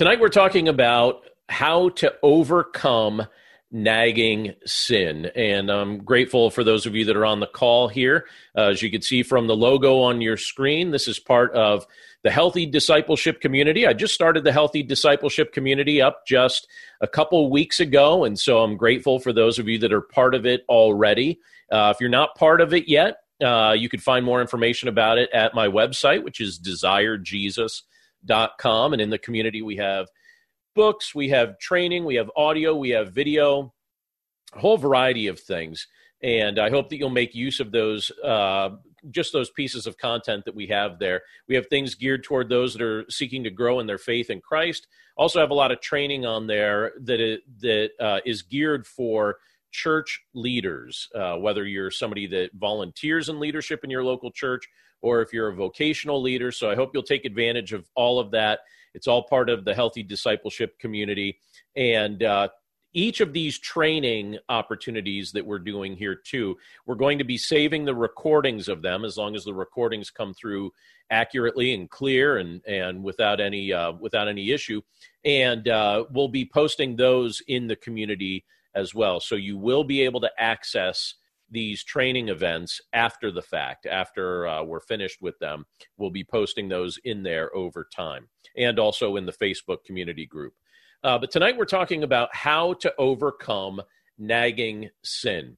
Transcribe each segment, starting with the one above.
Tonight we're talking about how to overcome nagging sin. And I'm grateful for those of you that are on the call here. Uh, as you can see from the logo on your screen, this is part of the Healthy Discipleship Community. I just started the Healthy Discipleship Community up just a couple weeks ago. And so I'm grateful for those of you that are part of it already. Uh, if you're not part of it yet, uh, you can find more information about it at my website, which is desirejesus.com com. And in the community, we have books, we have training, we have audio, we have video, a whole variety of things. And I hope that you'll make use of those, uh, just those pieces of content that we have there. We have things geared toward those that are seeking to grow in their faith in Christ. Also, have a lot of training on there that it, that uh, is geared for church leaders, uh, whether you're somebody that volunteers in leadership in your local church or if you're a vocational leader. So I hope you'll take advantage of all of that. It's all part of the healthy discipleship community. And uh, each of these training opportunities that we're doing here too we're going to be saving the recordings of them as long as the recordings come through accurately and clear and and without any uh, without any issue and uh, we'll be posting those in the community as well so you will be able to access these training events after the fact, after uh, we're finished with them. We'll be posting those in there over time and also in the Facebook community group. Uh, but tonight we're talking about how to overcome nagging sin.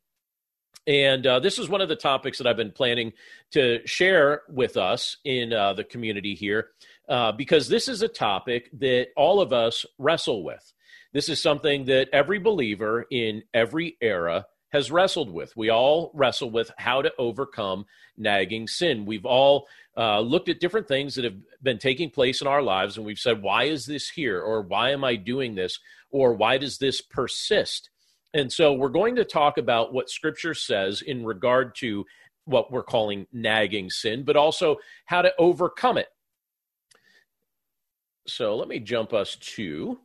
And uh, this is one of the topics that I've been planning to share with us in uh, the community here, uh, because this is a topic that all of us wrestle with. This is something that every believer in every era has wrestled with. We all wrestle with how to overcome nagging sin. We've all uh, looked at different things that have been taking place in our lives, and we've said, Why is this here? Or why am I doing this? Or why does this persist? And so we're going to talk about what Scripture says in regard to what we're calling nagging sin, but also how to overcome it. So let me jump us to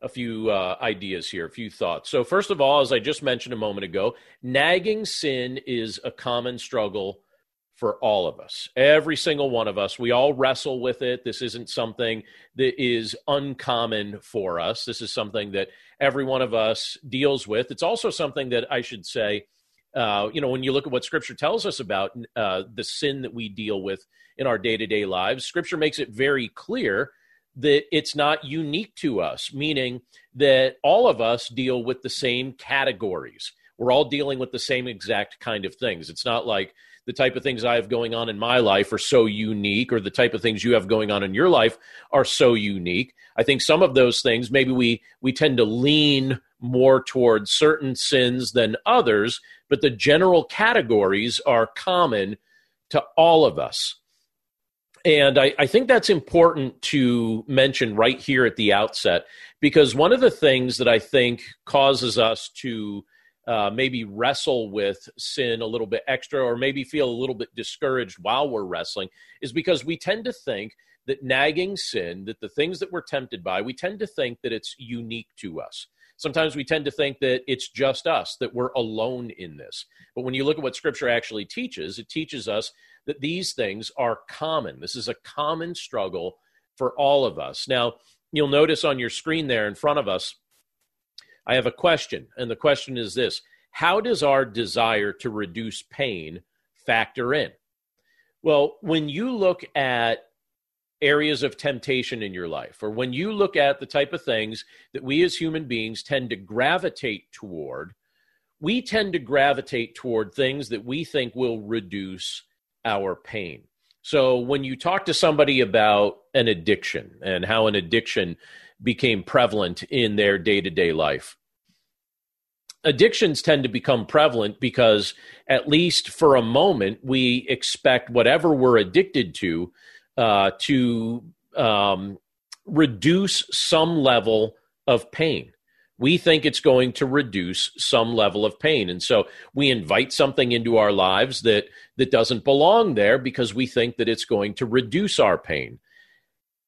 a few uh, ideas here, a few thoughts. So, first of all, as I just mentioned a moment ago, nagging sin is a common struggle for all of us. Every single one of us, we all wrestle with it. This isn't something that is uncommon for us. This is something that every one of us deals with. It's also something that I should say, uh, you know, when you look at what Scripture tells us about uh, the sin that we deal with in our day to day lives, Scripture makes it very clear that it's not unique to us, meaning that all of us deal with the same categories. We're all dealing with the same exact kind of things. It's not like the type of things I have going on in my life are so unique, or the type of things you have going on in your life are so unique. I think some of those things, maybe we, we tend to lean more towards certain sins than others, but the general categories are common to all of us. And I, I, think that's important to mention right here at the outset because one of the things that I think causes us to uh, maybe wrestle with sin a little bit extra or maybe feel a little bit discouraged while we're wrestling is because we tend to think that nagging sin, that the things that we're tempted by, we tend to think that it's unique to us. Sometimes we tend to think that it's just us, that we're alone in this. But when you look at what Scripture actually teaches, it teaches us that these things are common. This is a common struggle for all of us. Now, you'll notice on your screen there in front of us, I have a question. And the question is this How does our desire to reduce pain factor in? Well, when you look at areas of temptation in your life, or when you look at the type of things that we as human beings tend to gravitate toward, we tend to gravitate toward things that we think will reduce our pain. So when you talk to somebody about an addiction and how an addiction became prevalent in their day to day life, addictions tend to become prevalent because, at least for a moment, we expect whatever we're addicted to uh, to um, reduce some level of pain. We think it's going to reduce some level of pain. And so we invite something into our lives that that doesn't belong there because we think that it's going to reduce our pain.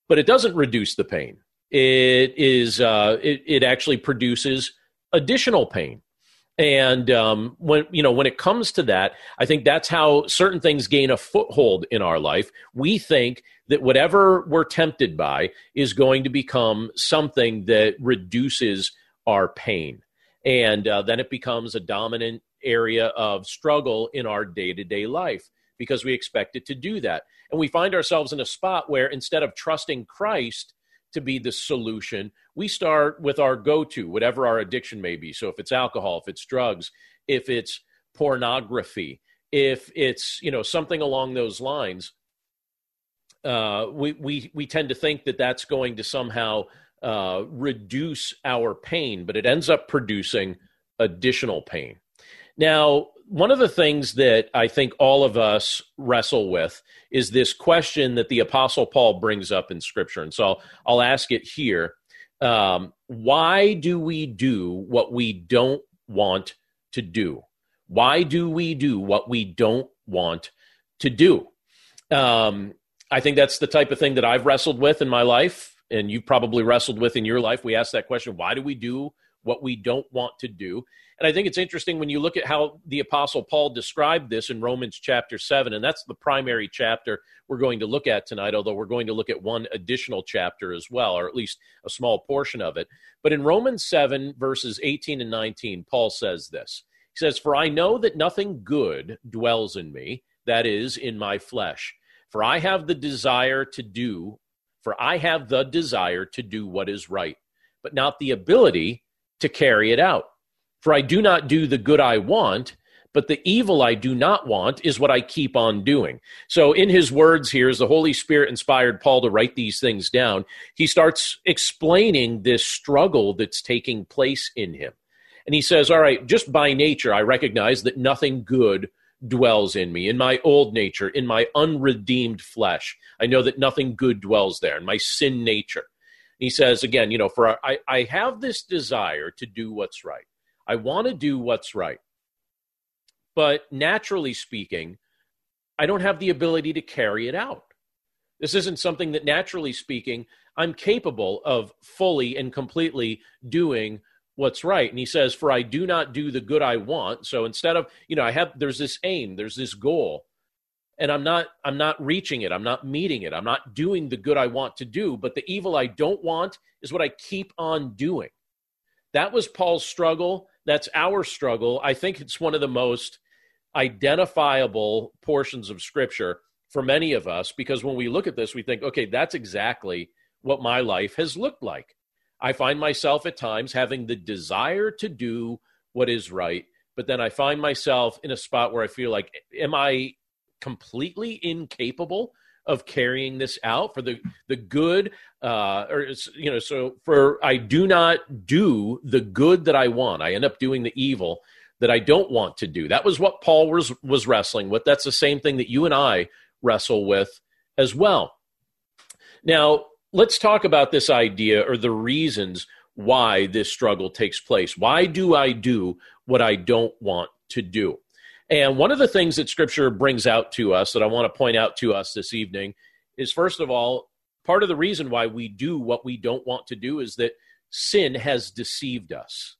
But it doesn't reduce the pain. It is uh, it, it actually produces additional pain And um, when you know when it comes to that, I think that's how certain things gain a foothold in our life. We think that whatever we're tempted by is going to become something that reduces our pain, and uh, then it becomes a dominant area of struggle in our day to day life because we expect it to do that, and we find ourselves in a spot where instead of trusting Christ to be the solution. We start with our go to, whatever our addiction may be. So if it's alcohol, if it's drugs, if it's pornography, if it's you know something along those lines, uh, we we we tend to think that that's going to somehow uh, reduce our pain, but it ends up producing additional pain. Now, one of the things that I think all of us wrestle with is this question that the Apostle Paul brings up in Scripture. And so I'll, I'll ask it here. Um, why do we do what we don't want to do? Why do we do what we don't want to do? Um, I think that's the type of thing that I've wrestled with in my life, and you've probably wrestled with in your life. We ask that question why do we do what we don't want to do? And I think it's interesting when you look at how the Apostle Paul described this in Romans chapter 7, and that's the primary chapter we're going to look at tonight, although we're going to look at one additional chapter as well, or at least a small portion of it. But in Romans 7, verses 18 and 19, Paul says this He says, For I know that nothing good dwells in me, that is, in my flesh. For I have the desire to do, for I have the desire to do what is right, but not the ability to carry it out. For I do not do the good I want, but the evil I do not want is what I keep on doing. So, in his words here, as the Holy Spirit inspired Paul to write these things down, he starts explaining this struggle that's taking place in him. And he says, All right, just by nature, I recognize that nothing good dwells in me, in my old nature, in my unredeemed flesh. I know that nothing good dwells there, in my sin nature. He says again, you know, for I, I have this desire to do what's right. I want to do what's right. But naturally speaking, I don't have the ability to carry it out. This isn't something that, naturally speaking, I'm capable of fully and completely doing what's right. And he says, For I do not do the good I want. So instead of, you know, I have, there's this aim, there's this goal, and I'm not, I'm not reaching it. I'm not meeting it. I'm not doing the good I want to do. But the evil I don't want is what I keep on doing. That was Paul's struggle that's our struggle. I think it's one of the most identifiable portions of scripture for many of us because when we look at this, we think, okay, that's exactly what my life has looked like. I find myself at times having the desire to do what is right, but then I find myself in a spot where I feel like, am I completely incapable of carrying this out for the the good uh or you know so for i do not do the good that i want. I end up doing the evil that i don't want to do. That was what paul was was wrestling with. That's the same thing that you and i wrestle with as well. Now let's talk about this idea or the reasons why this struggle takes place. Why do i do what i don't want to do and one of the things that scripture brings out to us that I want to point out to us this evening is first of all, part of the reason why we do what we don't want to do is that sin has deceived us.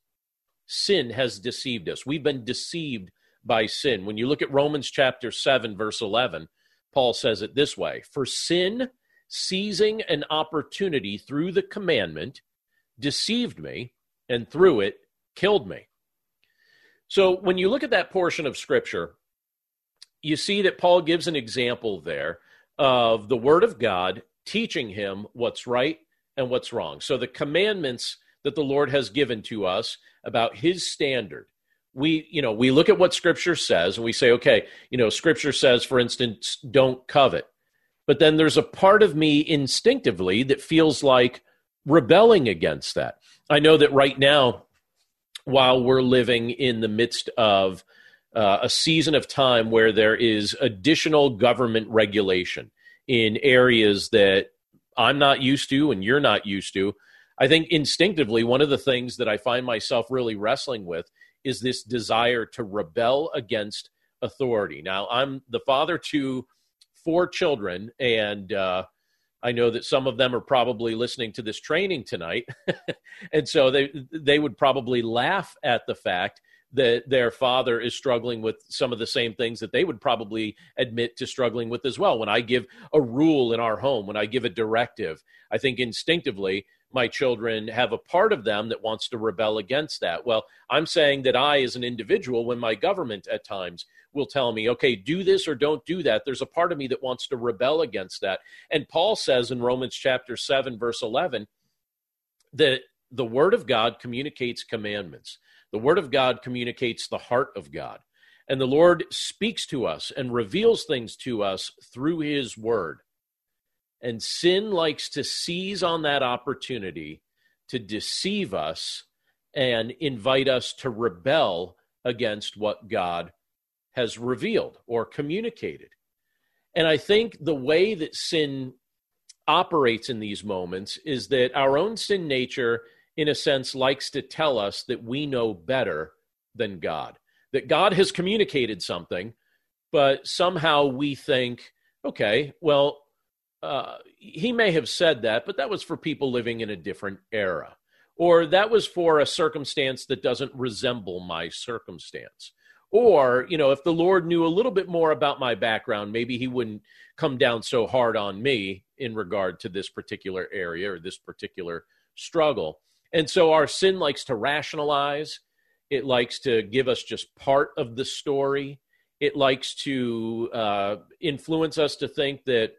Sin has deceived us. We've been deceived by sin. When you look at Romans chapter 7, verse 11, Paul says it this way For sin, seizing an opportunity through the commandment, deceived me, and through it killed me. So when you look at that portion of scripture, you see that Paul gives an example there of the word of God teaching him what's right and what's wrong. So the commandments that the Lord has given to us about his standard. We, you know, we look at what scripture says and we say, okay, you know, scripture says, for instance, don't covet. But then there's a part of me instinctively that feels like rebelling against that. I know that right now while we're living in the midst of uh, a season of time where there is additional government regulation in areas that I'm not used to and you're not used to. I think instinctively, one of the things that I find myself really wrestling with is this desire to rebel against authority. Now, I'm the father to four children, and uh, I know that some of them are probably listening to this training tonight, and so they they would probably laugh at the fact that their father is struggling with some of the same things that they would probably admit to struggling with as well. When I give a rule in our home, when I give a directive, I think instinctively my children have a part of them that wants to rebel against that. Well, I'm saying that I, as an individual, when my government at times will tell me, okay, do this or don't do that, there's a part of me that wants to rebel against that. And Paul says in Romans chapter 7, verse 11, that the Word of God communicates commandments. The Word of God communicates the heart of God. And the Lord speaks to us and reveals things to us through His Word. And sin likes to seize on that opportunity to deceive us and invite us to rebel against what God has revealed or communicated. And I think the way that sin operates in these moments is that our own sin nature in a sense, likes to tell us that we know better than God, that God has communicated something, but somehow we think, okay, well, uh, he may have said that, but that was for people living in a different era. Or that was for a circumstance that doesn't resemble my circumstance. Or, you know, if the Lord knew a little bit more about my background, maybe he wouldn't come down so hard on me in regard to this particular area or this particular struggle. And so our sin likes to rationalize, it likes to give us just part of the story, it likes to uh, influence us to think that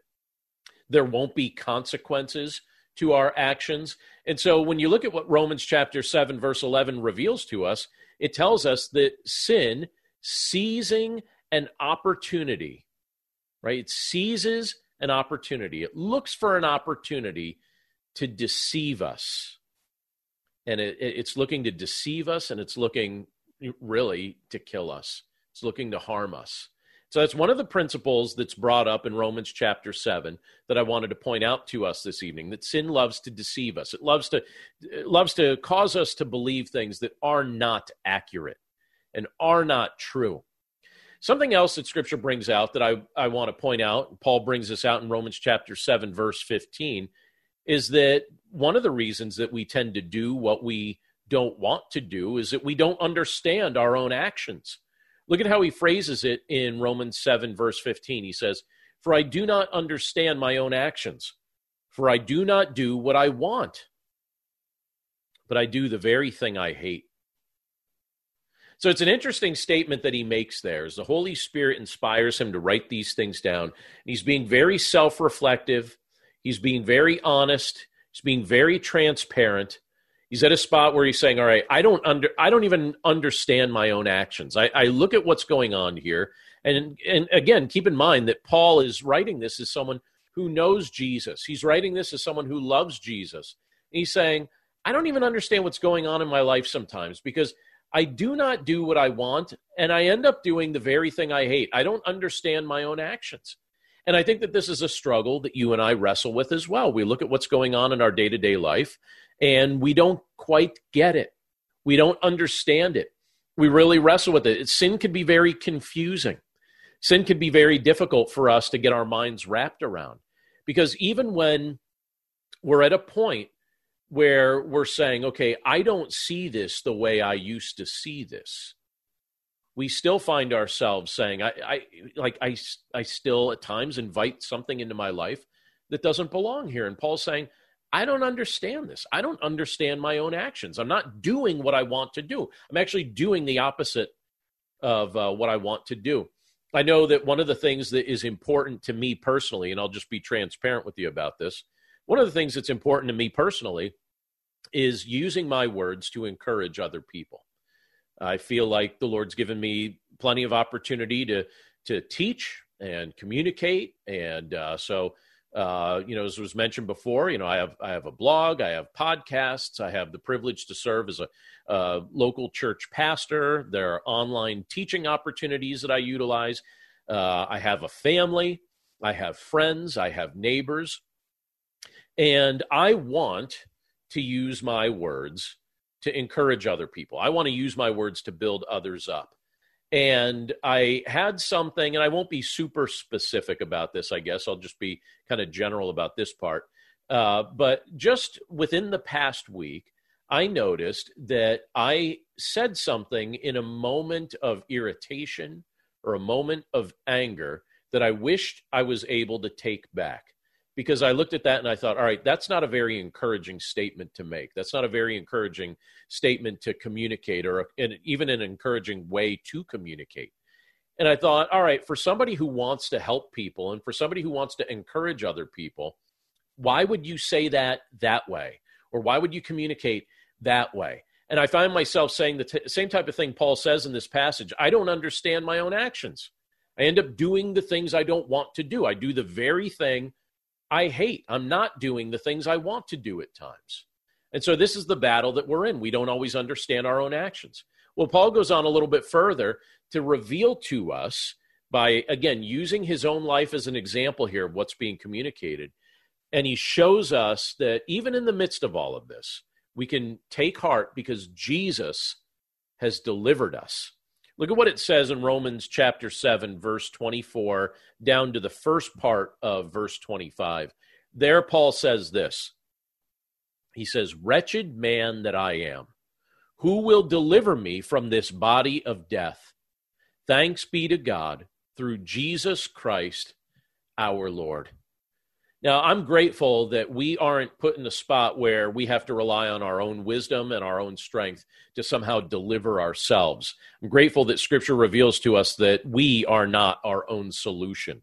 there won't be consequences to our actions. And so when you look at what Romans chapter 7, verse 11 reveals to us, it tells us that sin, seizing an opportunity, right? It seizes an opportunity, it looks for an opportunity to deceive us. And it, it's looking to deceive us and it's looking really to kill us. It's looking to harm us. So that's one of the principles that's brought up in romans chapter 7 that i wanted to point out to us this evening that sin loves to deceive us. It loves to it loves to cause us to believe things that are not accurate and are not true something else that scripture brings out that i, I want to point out paul brings this out in romans chapter 7 verse 15 is that one of the reasons that we tend to do what we don't want to do is that we don't understand our own actions. Look at how he phrases it in Romans 7, verse 15. He says, For I do not understand my own actions, for I do not do what I want, but I do the very thing I hate. So it's an interesting statement that he makes there. As the Holy Spirit inspires him to write these things down, he's being very self reflective He's being very honest. He's being very transparent. He's at a spot where he's saying, "All right, I don't under, I don't even understand my own actions. I, I look at what's going on here, and and again, keep in mind that Paul is writing this as someone who knows Jesus. He's writing this as someone who loves Jesus. And he's saying, I don't even understand what's going on in my life sometimes because I do not do what I want, and I end up doing the very thing I hate. I don't understand my own actions. And I think that this is a struggle that you and I wrestle with as well. We look at what's going on in our day to day life and we don't quite get it. We don't understand it. We really wrestle with it. Sin can be very confusing. Sin can be very difficult for us to get our minds wrapped around because even when we're at a point where we're saying, okay, I don't see this the way I used to see this we still find ourselves saying, I, I like I, I still at times invite something into my life that doesn't belong here. And Paul's saying, I don't understand this. I don't understand my own actions. I'm not doing what I want to do. I'm actually doing the opposite of uh, what I want to do. I know that one of the things that is important to me personally, and I'll just be transparent with you about this. One of the things that's important to me personally is using my words to encourage other people. I feel like the Lord's given me plenty of opportunity to to teach and communicate, and uh, so uh, you know, as was mentioned before, you know, I have I have a blog, I have podcasts, I have the privilege to serve as a, a local church pastor. There are online teaching opportunities that I utilize. Uh, I have a family, I have friends, I have neighbors, and I want to use my words to encourage other people. I want to use my words to build others up. And I had something, and I won't be super specific about this, I guess. I'll just be kind of general about this part. Uh, but just within the past week, I noticed that I said something in a moment of irritation or a moment of anger that I wished I was able to take back. Because I looked at that and I thought, all right, that's not a very encouraging statement to make. That's not a very encouraging statement to communicate or even an encouraging way to communicate. And I thought, all right, for somebody who wants to help people and for somebody who wants to encourage other people, why would you say that that way? Or why would you communicate that way? And I find myself saying the t- same type of thing Paul says in this passage. I don't understand my own actions. I end up doing the things I don't want to do. I do the very thing I hate. I'm not doing the things I want to do at times. And so this is the battle that we're in. We don't always understand our own actions. Well, Paul goes on a little bit further to reveal to us by, again, using his own life as an example here of what's being communicated. And he shows us that even in the midst of all of this, we can take heart because Jesus has delivered us. Look at what it says in Romans chapter 7, verse 24, down to the first part of verse 25. There, Paul says this He says, Wretched man that I am, who will deliver me from this body of death? Thanks be to God through Jesus Christ our Lord. Now, I'm grateful that we aren't put in a spot where we have to rely on our own wisdom and our own strength to somehow deliver ourselves. I'm grateful that Scripture reveals to us that we are not our own solution.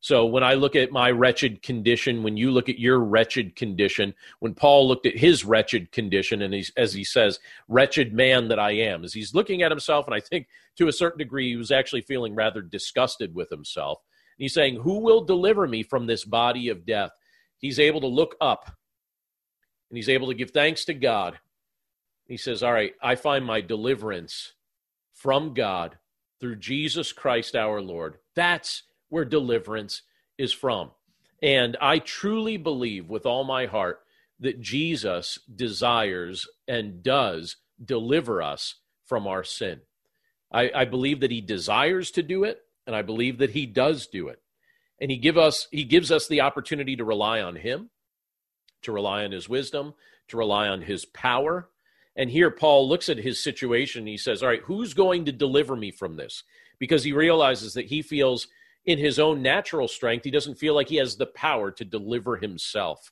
So when I look at my wretched condition, when you look at your wretched condition, when Paul looked at his wretched condition, and he's, as he says, wretched man that I am, as he's looking at himself, and I think to a certain degree he was actually feeling rather disgusted with himself he's saying, Who will deliver me from this body of death? He's able to look up and he's able to give thanks to God. He says, All right, I find my deliverance from God through Jesus Christ our Lord. That's where deliverance is from. And I truly believe with all my heart that Jesus desires and does deliver us from our sin. I, I, believe that he desires to do it and I believe that he does do it. And he give us he gives us the opportunity to rely on him, to rely on his wisdom, to rely on his power. And here Paul looks at his situation he says, "All right, who's going to deliver me from this?" Because he realizes that he feels in his own natural strength, he doesn't feel like he has the power to deliver himself.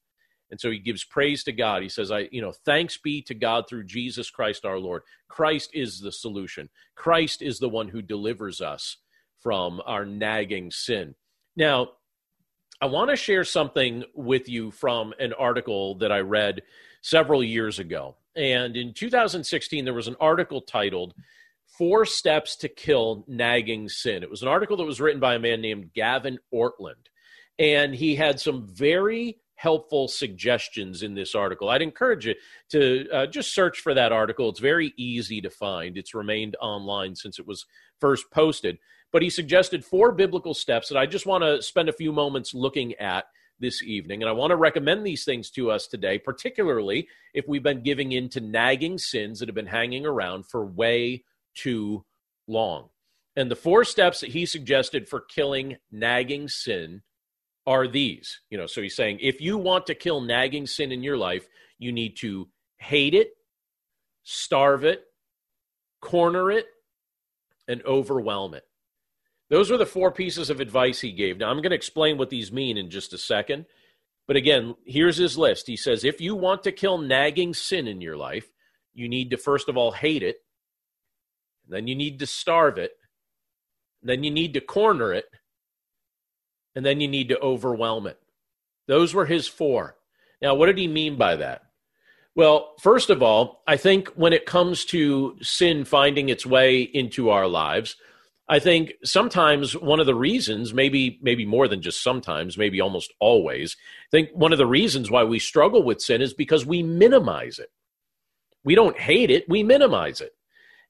And so he gives praise to God. He says, I, you know, thanks be to God through Jesus Christ our Lord. Christ is the solution. Christ is the one who delivers us from our nagging sin. Now, I want to share something with you from an article that I read several years ago. And in 2016, there was an article titled Four Steps to Kill Nagging Sin. It was an article that was written by a man named Gavin Ortlund. And he had some very helpful suggestions in this article. I'd encourage you to uh, just search for that article. It's very easy to find, it's remained online since it was first posted but he suggested four biblical steps that I just want to spend a few moments looking at this evening. And I want to recommend these things to us today, particularly if we've been giving in to nagging sins that have been hanging around for way too long. And the four steps that he suggested for killing nagging sin are these. You know, so he's saying if you want to kill nagging sin in your life, you need to hate it, starve it, corner it, and overwhelm it. Those were the four pieces of advice he gave. Now, I'm going to explain what these mean in just a second. But again, here's his list. He says if you want to kill nagging sin in your life, you need to first of all hate it, then you need to starve it, then you need to corner it, and then you need to overwhelm it. Those were his four. Now, what did he mean by that? Well, first of all, I think when it comes to sin finding its way into our lives, I think sometimes one of the reasons, maybe maybe more than just sometimes, maybe almost always, I think one of the reasons why we struggle with sin is because we minimize it. We don't hate it, we minimize it.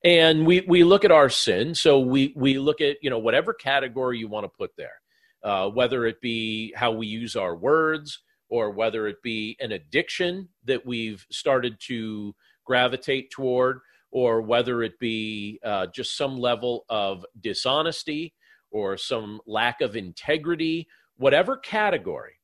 And we we look at our sin, so we we look at, you know, whatever category you want to put there. Uh, whether it be how we use our words or whether it be an addiction that we've started to gravitate toward or whether it be uh, just some level of dishonesty or some lack of integrity, whatever category.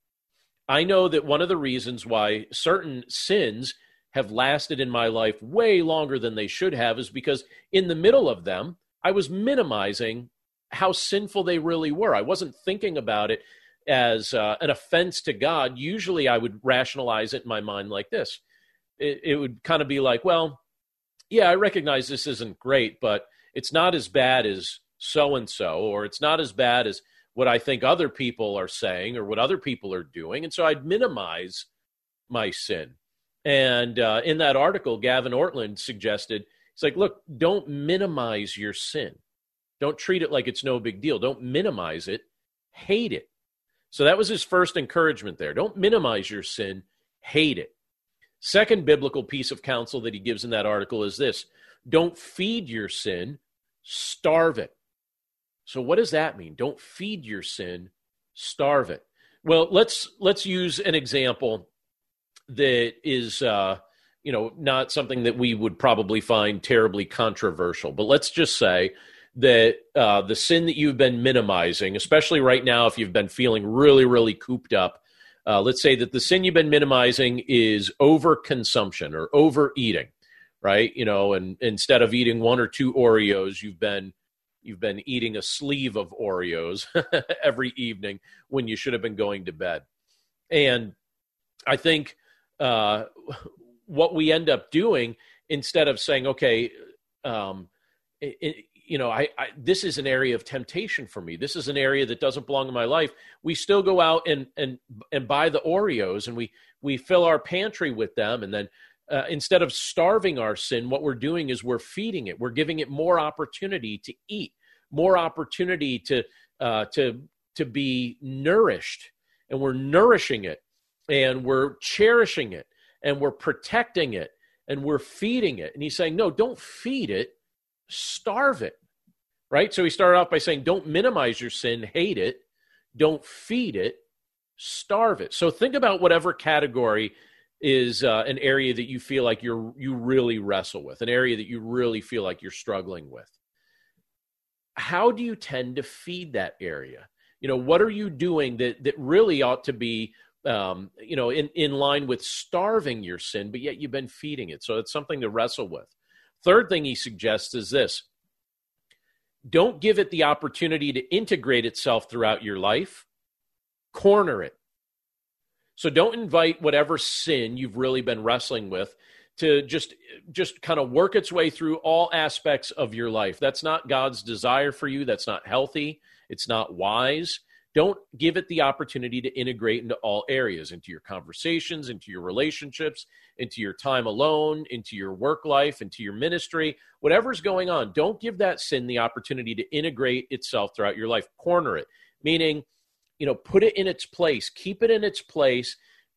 I know that one of the reasons why certain sins have lasted in my life way longer than they should have is because in the middle of them, I was minimizing how sinful they really were. I wasn't thinking about it as uh, an offense to God. Usually I would rationalize it in my mind like this it, it would kind of be like, well, yeah, I recognize this isn't great, but it's not as bad as so and so, or it's not as bad as what I think other people are saying or what other people are doing. And so I'd minimize my sin. And uh, in that article, Gavin Ortlund suggested, it's like, look, don't minimize your sin. Don't treat it like it's no big deal. Don't minimize it, hate it. So that was his first encouragement there. Don't minimize your sin, hate it. Second biblical piece of counsel that he gives in that article is this don't feed your sin, starve it. So what does that mean? Don't feed your sin, starve it. Well, let's let's use an example that is uh, you know not something that we would probably find terribly controversial, but let's just say that uh, the sin that you've been minimizing, especially right now, if you've been feeling really, really cooped up, uh, let's say that the sin you've been minimizing is overconsumption or overeating, right? You know, and instead of eating one or two Oreos, you've been you've been eating a sleeve of Oreos every evening when you should have been going to bed. And I think uh, what we end up doing instead of saying, okay, um, you know, I, I, this is an area of temptation for me. This is an area that doesn't belong in my life. We still go out and and and buy the Oreos, and we we fill our pantry with them, and then uh, instead of starving our sin, what we're doing is we're feeding it. We're giving it more opportunity to eat, more opportunity to uh, to to be nourished, and we're nourishing it, and we're cherishing it, and we're protecting it, and we're feeding it. And he's saying, no, don't feed it starve it, right? So he started off by saying, don't minimize your sin, hate it, don't feed it, starve it. So think about whatever category is uh, an area that you feel like you're you really wrestle with, an area that you really feel like you're struggling with. How do you tend to feed that area? You know, what are you doing that that really ought to be um, you know, in, in line with starving your sin, but yet you've been feeding it. So it's something to wrestle with. Third thing he suggests is this don't give it the opportunity to integrate itself throughout your life, corner it. So don't invite whatever sin you've really been wrestling with to just just kind of work its way through all aspects of your life. That's not God's desire for you. That's not healthy. It's not wise. Don't give it the opportunity to integrate into all areas, into your conversations, into your relationships, into your time alone, into your work life, into your ministry, whatever's going on. Don't give that sin the opportunity to integrate itself throughout your life. Corner it, meaning, you know, put it in its place, keep it in its place.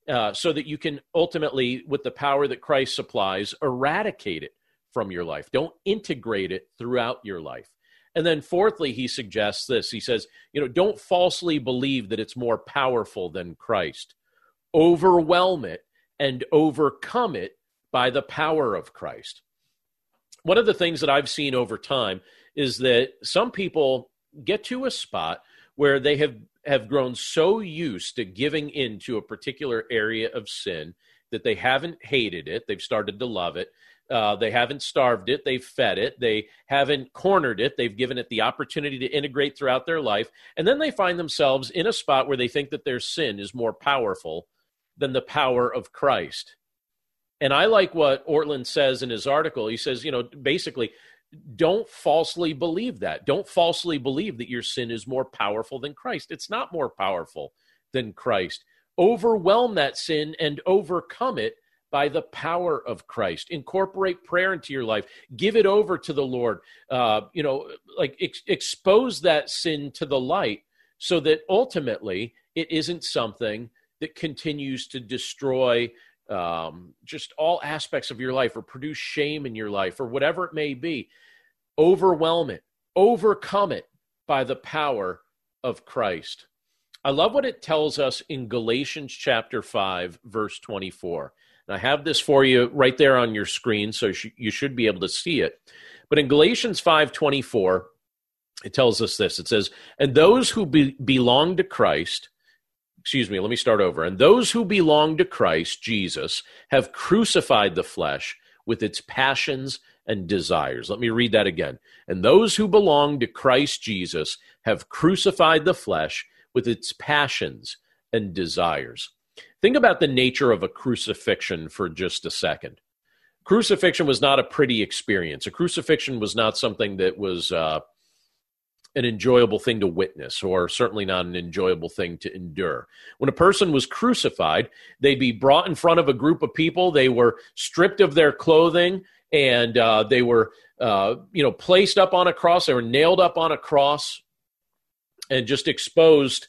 Uh, so that you can ultimately, with the power that Christ supplies, eradicate it from your life. Don't integrate it throughout your life. And then, fourthly, he suggests this. He says, you know, don't falsely believe that it's more powerful than Christ. Overwhelm it and overcome it by the power of Christ. One of the things that I've seen over time is that some people get to a spot where they have, have grown so used to giving in to a particular area of sin that they haven't hated it, they've started to love it, uh, they haven't starved it. They've fed it. They haven't cornered it. They've given it the opportunity to integrate throughout their life. And then they find themselves in a spot where they think that their sin is more powerful than the power of Christ. And I like what Ortlund says in his article. He says, you know, basically, don't falsely believe that. Don't falsely believe that your sin is more powerful than Christ. It's not more powerful than Christ. Overwhelm that sin and overcome it by the power of Christ. Incorporate prayer into your life. Give it over to the Lord. Uh, you know, like ex- expose that sin to the light so that ultimately it isn't something that continues to destroy um, just all aspects of your life or produce shame in your life or whatever it may be. Overwhelm it, overcome it by the power of Christ. I love what it tells us in Galatians chapter 5, verse 24. I have this for you right there on your screen, so you should be able to see it. But in Galatians 5:24, it tells us this. It says, "And those who be- belong to Christ excuse me, let me start over. And those who belong to Christ Jesus have crucified the flesh with its passions and desires. Let me read that again. And those who belong to Christ Jesus have crucified the flesh with its passions and desires. Think about the nature of a crucifixion for just a second. Crucifixion was not a pretty experience. A crucifixion was not something that was uh, an enjoyable thing to witness, or certainly not an enjoyable thing to endure. When a person was crucified, they'd be brought in front of a group of people. They were stripped of their clothing, and uh, they were, uh, you know, placed up on a cross. They were nailed up on a cross, and just exposed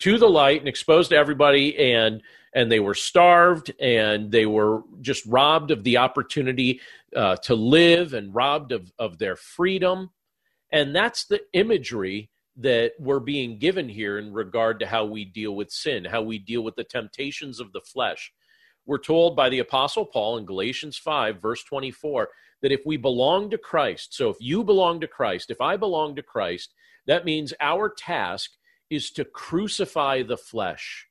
to the light and exposed to everybody. And and they were starved, and they were just robbed of the opportunity uh, to live, and robbed of of their freedom and that's the imagery that we're being given here in regard to how we deal with sin, how we deal with the temptations of the flesh. We're told by the Apostle Paul in Galatians 5, verse 24, that if we belong to Christ, so if you belong to Christ, if I belong to Christ, that means our task is to crucify the flesh.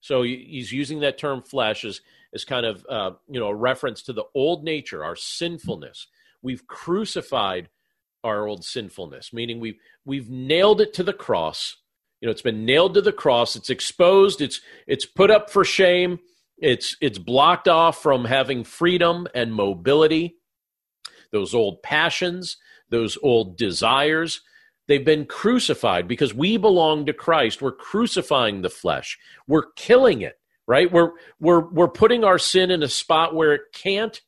So he's using that term flesh as, as kind of uh, you know a reference to the old nature, our sinfulness. We've crucified our old sinfulness, meaning we've we've nailed it to the cross. You know, it's been nailed to the cross. It's exposed. It's it's put up for shame. It's it's blocked off from having freedom and mobility. Those old passions, those old desires, they've been crucified because we belong to Christ. We're crucifying the flesh. We're killing it, right? We're we're we're putting our sin in a spot where it can't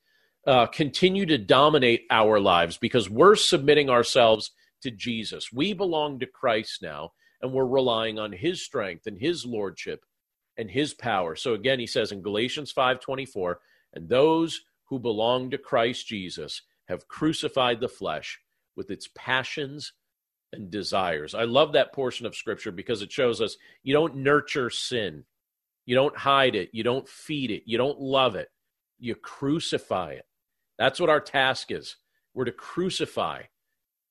uh, continue to dominate our lives because we're submitting ourselves to Jesus. We belong to Christ now, and we're relying on His strength and His lordship and His power. So again, he says in Galatians five twenty four, and those who belong to Christ Jesus have crucified the flesh with its passions and desires. I love that portion of Scripture because it shows us you don't nurture sin. You don't hide it. You don't feed it. You don't love it. You crucify it. That's what our task is. We're to crucify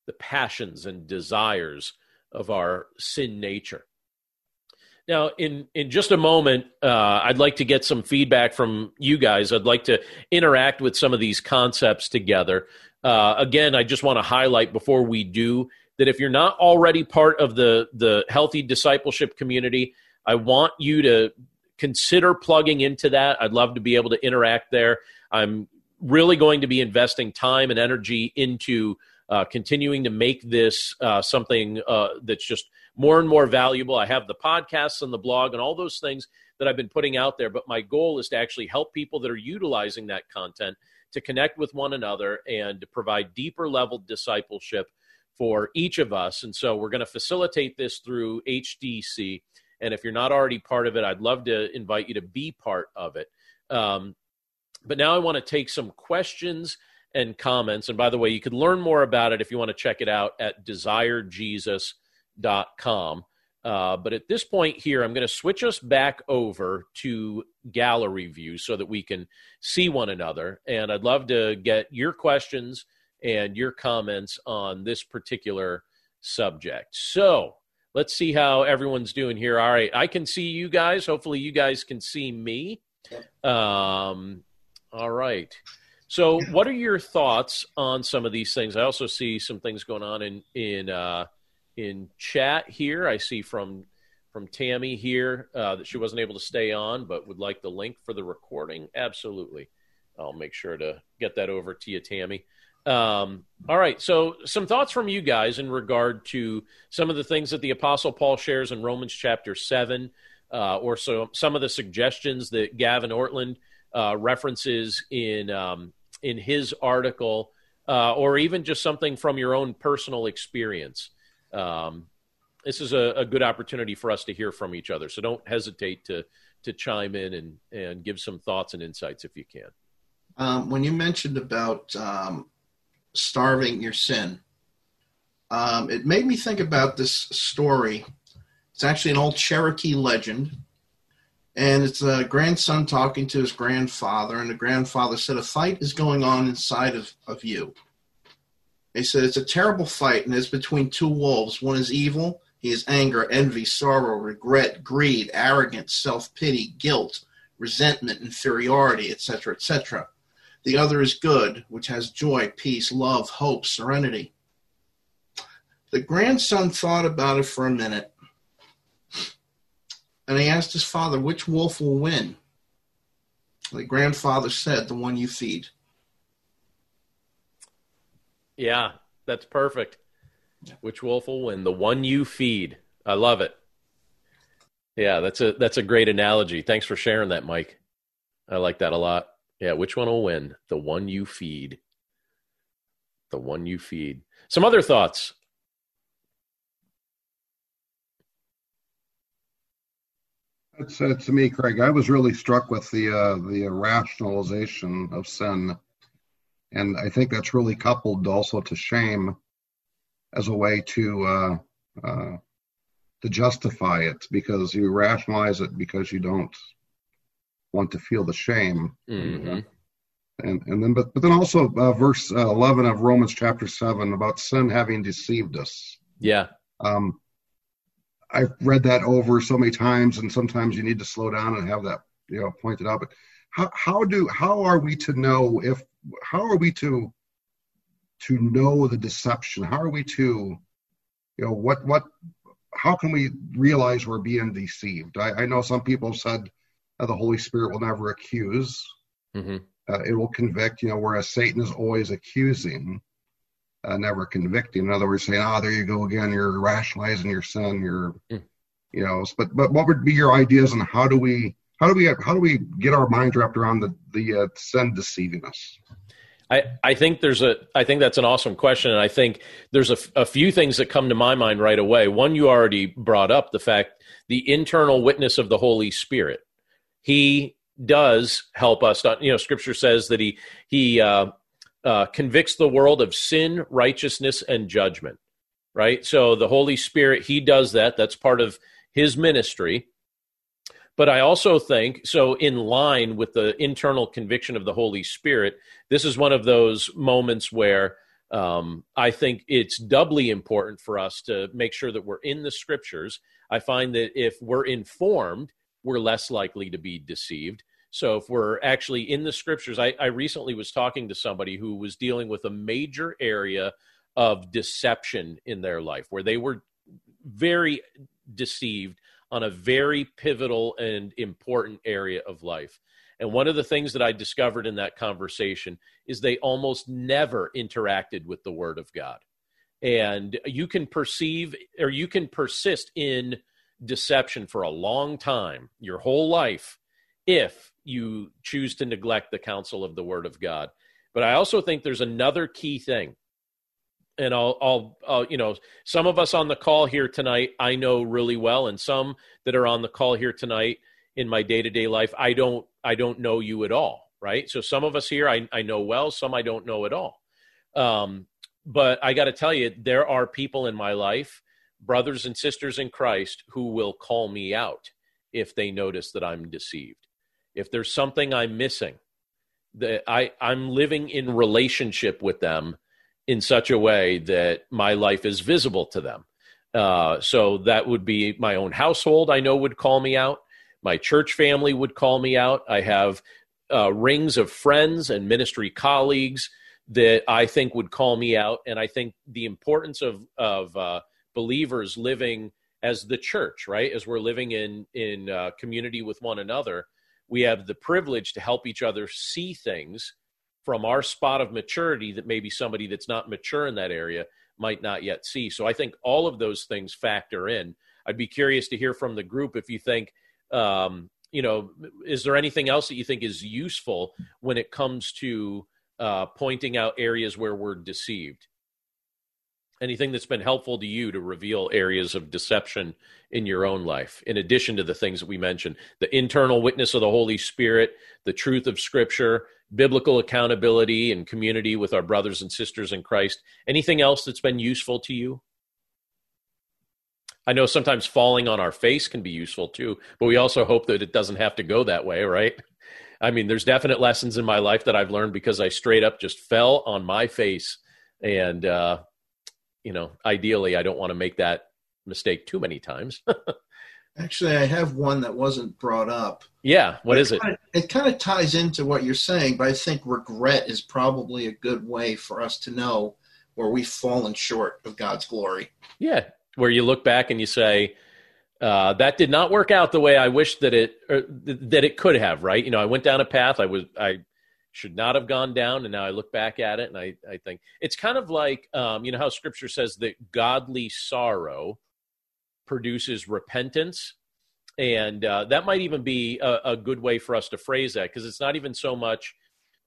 the passions and desires of our sin nature. Now, in, in just a moment, uh, I'd like to get some feedback from you guys. I'd like to interact with some of these concepts together. Uh, again, I just want to highlight before we do that if you're not already part of the, the healthy discipleship community, I want you to consider plugging into that. I'd love to be able to interact there. I'm really going to be investing time and energy into uh, continuing to make this uh, something uh, that's just more and more valuable. I have the podcasts and the blog and all those things that I've been putting out there, but my goal is to actually help people that are utilizing that content to connect with one another and to provide deeper level discipleship for each of us. And so we're going to facilitate this through HDC. And if you're not already part of it, I'd love to invite you to be part of it. Um, but now I want to take some questions and comments. And by the way, you can learn more about it if you want to check it out at desirejesus.com. Uh, but at this point here, I'm going to switch us back over to gallery view so that we can see one another. And I'd love to get your questions and your comments on this particular subject. So let's see how everyone's doing here. All right, I can see you guys. Hopefully, you guys can see me. Um, all right. So, what are your thoughts on some of these things? I also see some things going on in in uh, in chat here. I see from from Tammy here uh, that she wasn't able to stay on, but would like the link for the recording. Absolutely, I'll make sure to get that over to you, Tammy. Um, all right. So, some thoughts from you guys in regard to some of the things that the Apostle Paul shares in Romans chapter seven, uh, or so some of the suggestions that Gavin Ortlund uh, references in um, in his article, uh, or even just something from your own personal experience. Um, this is a, a, good opportunity for us to hear from each other. So don't hesitate to to chime in and and give some thoughts and insights if you can. Um, when you mentioned about um, starving your sin, um, it made me think about this story. It's actually an old Cherokee legend and it's a grandson talking to his grandfather, and the grandfather said, A fight is going on inside of, of you. He said, It's a terrible fight, and it's between two wolves. One is evil, He is anger, envy, sorrow, regret, greed, arrogance, self pity, guilt, resentment, inferiority, etc., etc. The other is good, which has joy, peace, love, hope, serenity. The grandson thought about it for a minute and he asked his father, Which wolf will win? The grandfather said, The one you feed. Yeah, that's perfect. Which wolf will win? The one you feed. I love it. Yeah, that's a that's a great analogy. Thanks for sharing that, Mike. I like that a lot. Yeah, which one will win? The one you feed. The one you feed. Some other thoughts. It's uh, to me, Craig. I was really struck with the uh, the rationalization of sin, and I think that's really coupled also to shame as a way to uh, uh, to justify it because you rationalize it because you don't want to feel the shame. Mm-hmm. And and then but but then also uh, verse uh, eleven of Romans chapter seven about sin having deceived us. Yeah. Um, I've read that over so many times, and sometimes you need to slow down and have that you know pointed out. But how how do how are we to know if how are we to to know the deception? How are we to you know what what how can we realize we're being deceived? I, I know some people have said uh, the Holy Spirit will never accuse; Mm-hmm. uh, it will convict. You know, whereas Satan is always accusing uh, never convicting. In other words, saying, "Ah, oh, there you go again. You're rationalizing your sin. You're, Mm. you know." But but what would be your ideas on how do we how do we how do we get our minds wrapped around the the uh, sin deceiving us? I, I think there's a I think that's an awesome question, and I think there's a, a few things that come to my mind right away. One you already brought up the fact the internal witness of the Holy Spirit. He does help us. You know, Scripture says that he he uh, uh, convicts the world of sin, righteousness, and judgment. Right. So the Holy Spirit, he does that. That's part of his ministry. But I also think, so in line with the internal conviction of the Holy Spirit, this is one of those moments where um, I think it's doubly important for us to make sure that we're in the scriptures. I find that if we're informed, we're less likely to be deceived. So if we're actually in the scriptures, I, I recently was talking to somebody who was dealing with a major area of deception in their life where they were very deceived on a very pivotal and important area of life. And one of the things that I discovered in that conversation is they almost never interacted with the Word of God. And you can perceive or you can persist in deception for a long time, your whole life, if you choose to neglect the counsel of the Word of God. But I also think there's another key thing and I'll, I'll, I'll, you know, some of us on the call here tonight I know really well, and some that are on the call here tonight in my day to day life I don't, I don't know you at all, right? So some of us here I, I know well, some I don't know at all. Um, but I got to tell you, there are people in my life, brothers and sisters in Christ, who will call me out if they notice that I'm deceived. If there's something I'm missing, that I, I'm living in relationship with them in such a way that my life is visible to them. Uh, so that would be my own household, I know would call me out. My church family would call me out. I have uh, rings of friends and ministry colleagues that I think would call me out. And I think the importance of, of uh, believers living as the church, right? As we're living in, in uh, community with one another, we have the privilege to help each other see things from our spot of maturity that maybe somebody that's not mature in that area might not yet see. So I think all of those things factor in. I'd be curious to hear from the group if you think, um, you know, is there anything else that you think is useful when it comes to uh, pointing out areas where we're deceived? Anything that's been helpful to you to reveal areas of deception in your own life, in addition to the things that we mentioned the internal witness of the Holy Spirit, the truth of Scripture, biblical accountability and community with our brothers and sisters in Christ. Anything else that's been useful to you? I know sometimes falling on our face can be useful too, but we also hope that it doesn't have to go that way, right? I mean, there's definite lessons in my life that I've learned because I straight up just fell on my face. And, uh, you know, ideally, I don't want to make that mistake too many times. Actually, I have one that wasn't brought up. Yeah, what it is it? Kinda, it kind of ties into what you're saying, but I think regret is probably a good way for us to know where we've fallen short of God's glory. Yeah, where you look back and you say, uh, "That did not work out the way I wished that it th- that it could have." Right? You know, I went down a path I was I should not have gone down, and now I look back at it and I I think it's kind of like um, you know how Scripture says that godly sorrow produces repentance. And uh, that might even be a, a, good way for us to phrase that because it's not even so much,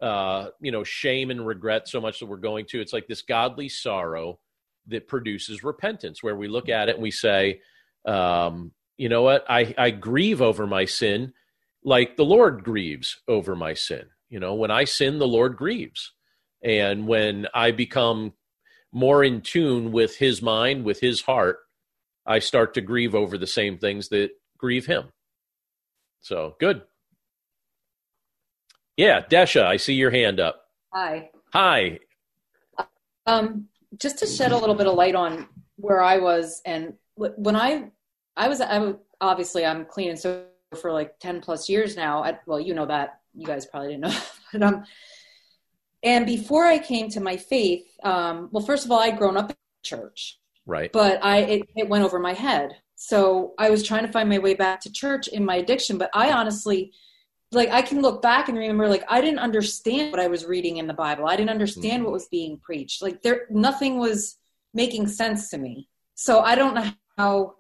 uh, you know, shame and regret so much that we're going to. It's like this godly sorrow that produces repentance, where we look at it and we say, um, you know what, I, I grieve over my sin like the Lord grieves over my sin. You know, when I sin, the Lord grieves. And when I become more in tune with his mind, with his heart, I start to grieve over the same things that grieve him. So good. Yeah, Desha, I see your hand up. Hi. Hi. Um, just to shed a little bit of light on where I was, and when I, I was, I was obviously I'm clean and sober for like ten plus years now. I, well, you know that. You guys probably didn't know, but um, and before I came to my faith, um, well, first of all, I'd grown up in church, Right. but I it, it went over my head. So I was trying to find my way back to church in my addiction, but I honestly like I can look back and remember like I didn't understand what I was reading in the Bible. I didn't understand mm-hmm. what was being preached. Like there nothing was making sense to me. So I don't know how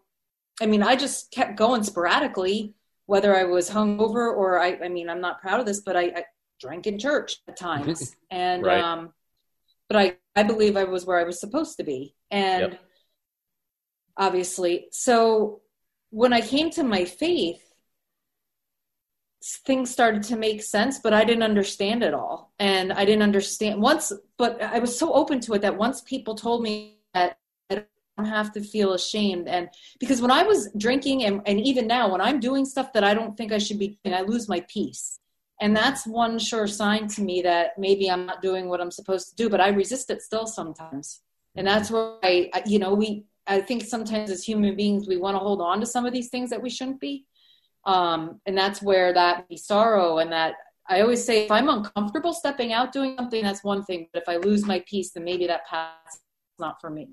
I mean, I just kept going sporadically, whether I was hungover or I I mean, I'm not proud of this, but I, I drank in church at times. and right. um but I I believe I was where I was supposed to be. And yep obviously. So when I came to my faith, things started to make sense, but I didn't understand it all. And I didn't understand once, but I was so open to it that once people told me that have to feel ashamed. And because when I was drinking, and, and even now, when I'm doing stuff that I don't think I should be doing, I lose my peace. And that's one sure sign to me that maybe I'm not doing what I'm supposed to do, but I resist it still sometimes. And that's where I, you know, we, I think sometimes as human beings, we want to hold on to some of these things that we shouldn't be. Um, and that's where that be sorrow and that I always say, if I'm uncomfortable stepping out doing something, that's one thing. But if I lose my peace, then maybe that path is not for me.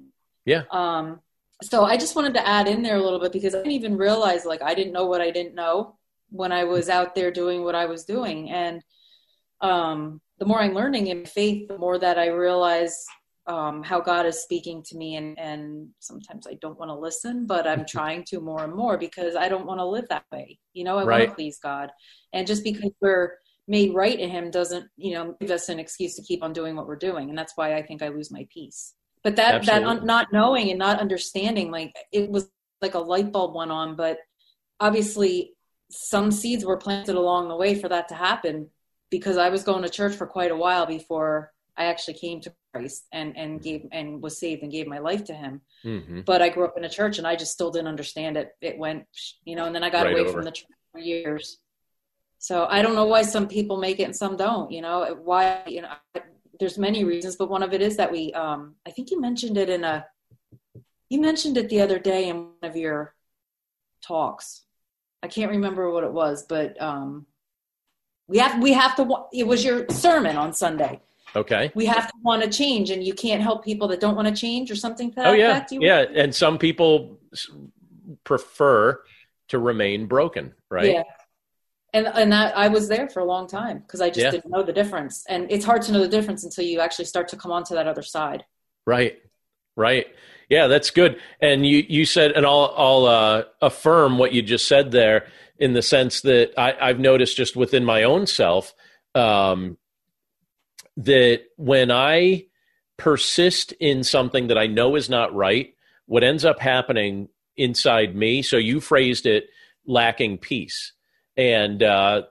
Yeah. Um, so I just wanted to add in there a little bit because I didn't even realize like I didn't know what I didn't know when I was out there doing what I was doing. And um, the more I'm learning in faith, the more that I realize um, how God is speaking to me, and and sometimes I don't want to listen, but I'm trying to more and more because I don't want to live that way. You know, I right. want to please God, and just because we're made right in Him doesn't, you know, give us an excuse to keep on doing what we're doing, and that's why I think I lose my peace. But that Absolutely. that un- not knowing and not understanding, like it was like a light bulb went on, but obviously some seeds were planted along the way for that to happen because I was going to church for quite a while before I actually came to Christ and and gave and was saved and gave my life to Him. Mm-hmm. But I grew up in a church and I just still didn't understand it. It went, you know, and then I got right away over. from the church for years. So I don't know why some people make it and some don't. You know why? You know, there's many reasons, but one of it is that we. Um, I think you mentioned it in a. You mentioned it the other day in one of your talks. I can't remember what it was, but um, we have we have to. It was your sermon on Sunday Okay. We have to want to change, and you can't help people that don't want to change or something. To that oh yeah, yeah. And some people prefer to remain broken, right? Yeah. And and that I was there for a long time because I just yeah. didn't know the difference, and it's hard to know the difference until you actually start to come onto that other side. Right. Right. Yeah, that's good. And you you said, and I'll I'll uh, affirm what you just said there in the sense that I, I've noticed just within my own self. Um, that when I persist in something that I know is not right, what ends up happening inside me, so you phrased it lacking peace. And uh,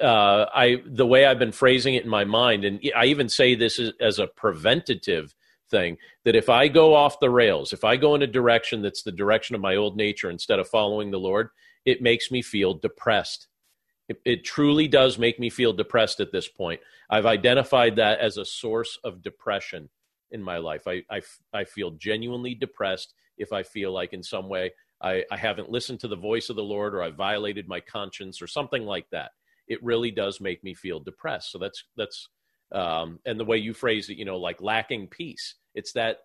uh, I, the way I've been phrasing it in my mind, and I even say this as, as a preventative thing, that if I go off the rails, if I go in a direction that's the direction of my old nature instead of following the Lord, it makes me feel depressed. It, it, truly does make me feel depressed at this point. I've identified that as a source of depression in my life. I, I, I feel genuinely depressed if I feel like in some way I, I haven't listened to the voice of the Lord or I violated my conscience or something like that. It really does make me feel depressed. So that's that's um, and the way you phrase it, you know, like lacking peace. It's that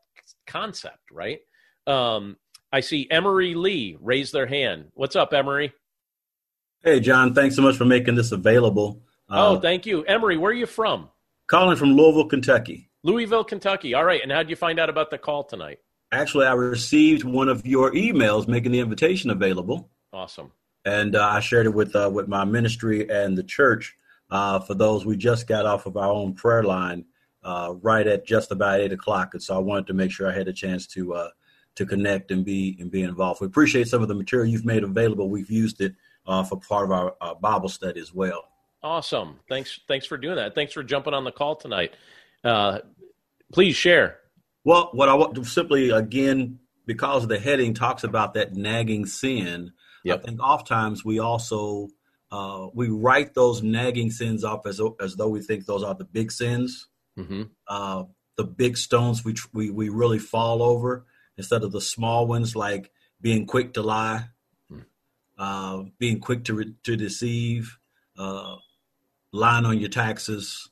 concept, right? Um, I see Emery Lee raise their hand. What's up, Emery? Hey, John. Thanks so much for making this available. Oh, uh, thank you, Emery. Where are you from? Calling from Louisville, Kentucky. Louisville, Kentucky. All right. And how did you find out about the call tonight? Actually, I received one of your emails making the invitation available. Awesome. And uh, I shared it with uh, with my ministry and the church. Uh, for those, we just got off of our own prayer line uh, right at just about eight o'clock, and so I wanted to make sure I had a chance to uh, to connect and be and be involved. We appreciate some of the material you've made available. We've used it uh, for part of our Bible study as well. Awesome. Thanks. Thanks for doing that. Thanks for jumping on the call tonight. please share. Well, what I want to simply again, because the heading talks about that nagging sin, yep. I think oftentimes we also uh, we write those nagging sins off as as though we think those are the big sins, mm-hmm. uh, the big stones we, we we really fall over instead of the small ones like being quick to lie, mm. uh, being quick to re- to deceive, uh, lying on your taxes,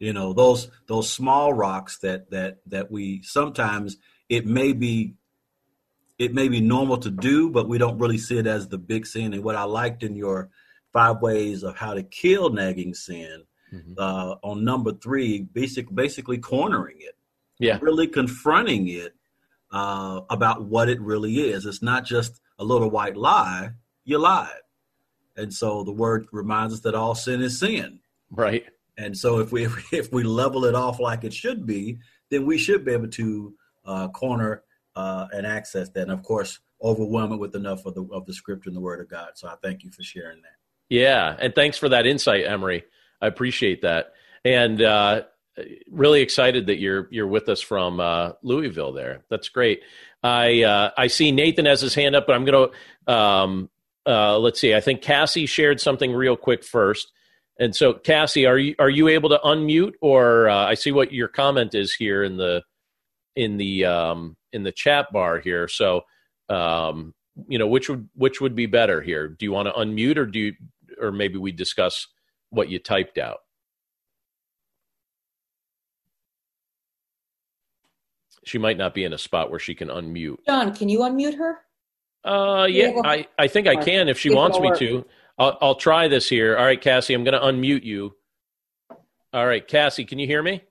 you know those those small rocks that that that we sometimes it may be it may be normal to do but we don't really see it as the big sin. And what i liked in your five ways of how to kill nagging sin mm-hmm. uh, on number three basic basically cornering it. Yeah. Really confronting it uh, about what it really is. It's not just a little white lie you lied. And so the word reminds us that all sin is sin. Right and so if we if we level it off like it should be, then we should be able to uh, corner uh, and access that, and of course overwhelm it with enough of the of the scripture and the word of God. So I thank you for sharing that. Yeah, and thanks for that insight, Emery. I appreciate that, and uh, really excited that you're you're with us from uh, Louisville. There, that's great. I uh, I see Nathan has his hand up, but I'm going to um, uh, let's see. I think Cassie shared something real quick first. And so, Cassie, are you are you able to unmute, or uh, I see what your comment is here in the in the um, in the chat bar here. So, um, you know, which would which would be better here? Do you want to unmute, or do you, or maybe we discuss what you typed out? She might not be in a spot where she can unmute. John, can you unmute her? Uh, yeah, I, I think I can if she wants me to. I'll, I'll try this here. All right, Cassie, I'm going to unmute you. All right, Cassie, can you hear me?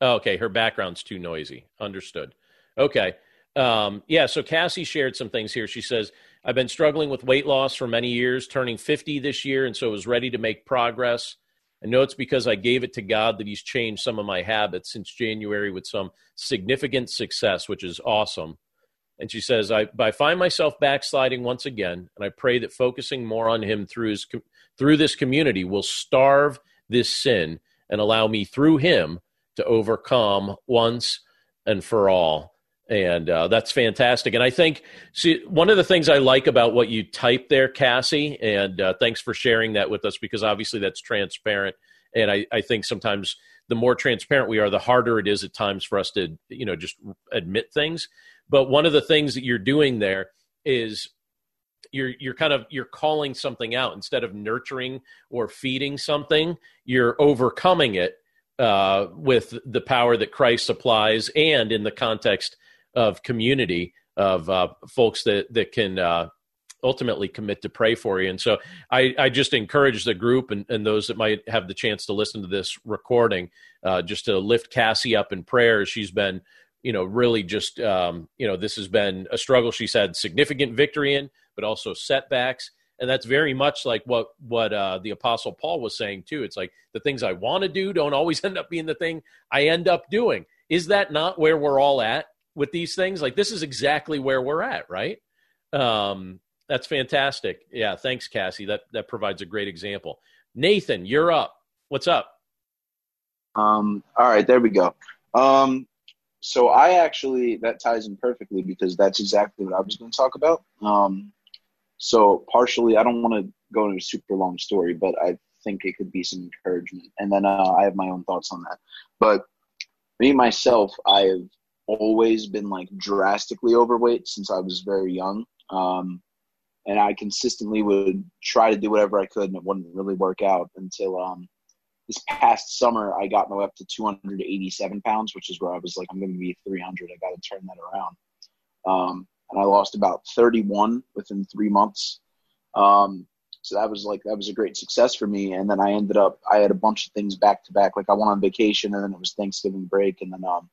Oh, okay, her background's too noisy. Understood. Okay. Um, yeah, so Cassie shared some things here. She says, I've been struggling with weight loss for many years, turning 50 this year, and so was ready to make progress. I know it's because I gave it to God that He's changed some of my habits since January with some significant success, which is awesome. And she says, I, I find myself backsliding once again, and I pray that focusing more on him through, his, through this community will starve this sin and allow me through him to overcome once and for all. And uh, that's fantastic. And I think see, one of the things I like about what you typed there, Cassie, and uh, thanks for sharing that with us because obviously that's transparent. And I, I think sometimes the more transparent we are, the harder it is at times for us to, you know, just admit things. But one of the things that you're doing there is you're you're kind of you're calling something out instead of nurturing or feeding something. You're overcoming it uh, with the power that Christ supplies, and in the context of community of uh, folks that that can uh, ultimately commit to pray for you. And so I, I just encourage the group and, and, those that might have the chance to listen to this recording uh, just to lift Cassie up in prayer. She's been you know, really just, um, you know, this has been a struggle she's had significant victory in, but also setbacks. And that's very much like what what uh, the Apostle Paul was saying too. It's like the things I want to do don't always end up being the thing I end up doing. Is that not where we're all at with these things? Like this is exactly where we're at, right? Um, that's fantastic. Yeah, thanks, Cassie. That that provides a great example. Nathan, you're up. What's up? Um, all right, there we go. Um, so I actually that ties in perfectly because that's exactly what I was going to talk about. Um, so partially, I don't want to go into a super long story, but I think it could be some encouragement, and then uh, I have my own thoughts on that. But me myself, I have always been like drastically overweight since I was very young. Um, and I consistently would try to do whatever I could, and it wouldn't really work out until um, this past summer I got my way up to 287 pounds, which is where I was like, I'm going to be 300. I got to turn that around. Um, and I lost about 31 within three months. Um, so that was like that was a great success for me. And then I ended up I had a bunch of things back to back. Like I went on vacation, and then it was Thanksgiving break, and then um,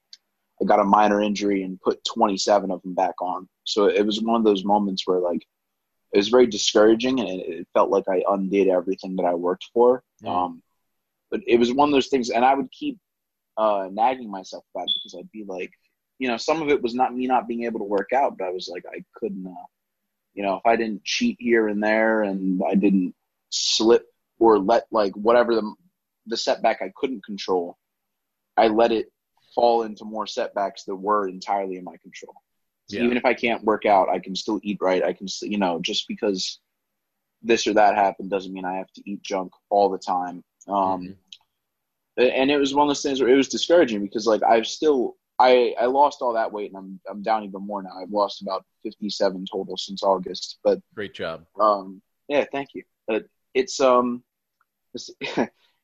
I got a minor injury and put 27 of them back on. So it was one of those moments where like it was very discouraging, and it, felt like I undid everything that I worked for. Mm. Um, but it was one of those things, and I would keep uh, nagging myself about it because I'd be like, you know, some of it was not me not being able to work out, but I was like, I couldn't, uh, you know, if I didn't cheat here and there, and I didn't slip or let like whatever the the setback I couldn't control, I let it fall into more setbacks that were entirely in my control. Yeah. even if I can't work out, I can still eat right. I can, still, you know, just because this or that happened doesn't mean I have to eat junk all the time. Um, mm-hmm. And it was one of those things where it was discouraging because like I've still I I lost all that weight and I'm I'm down even more now. I've lost about 57 total since August. But great job. Um, yeah, thank you. But it's um, it's,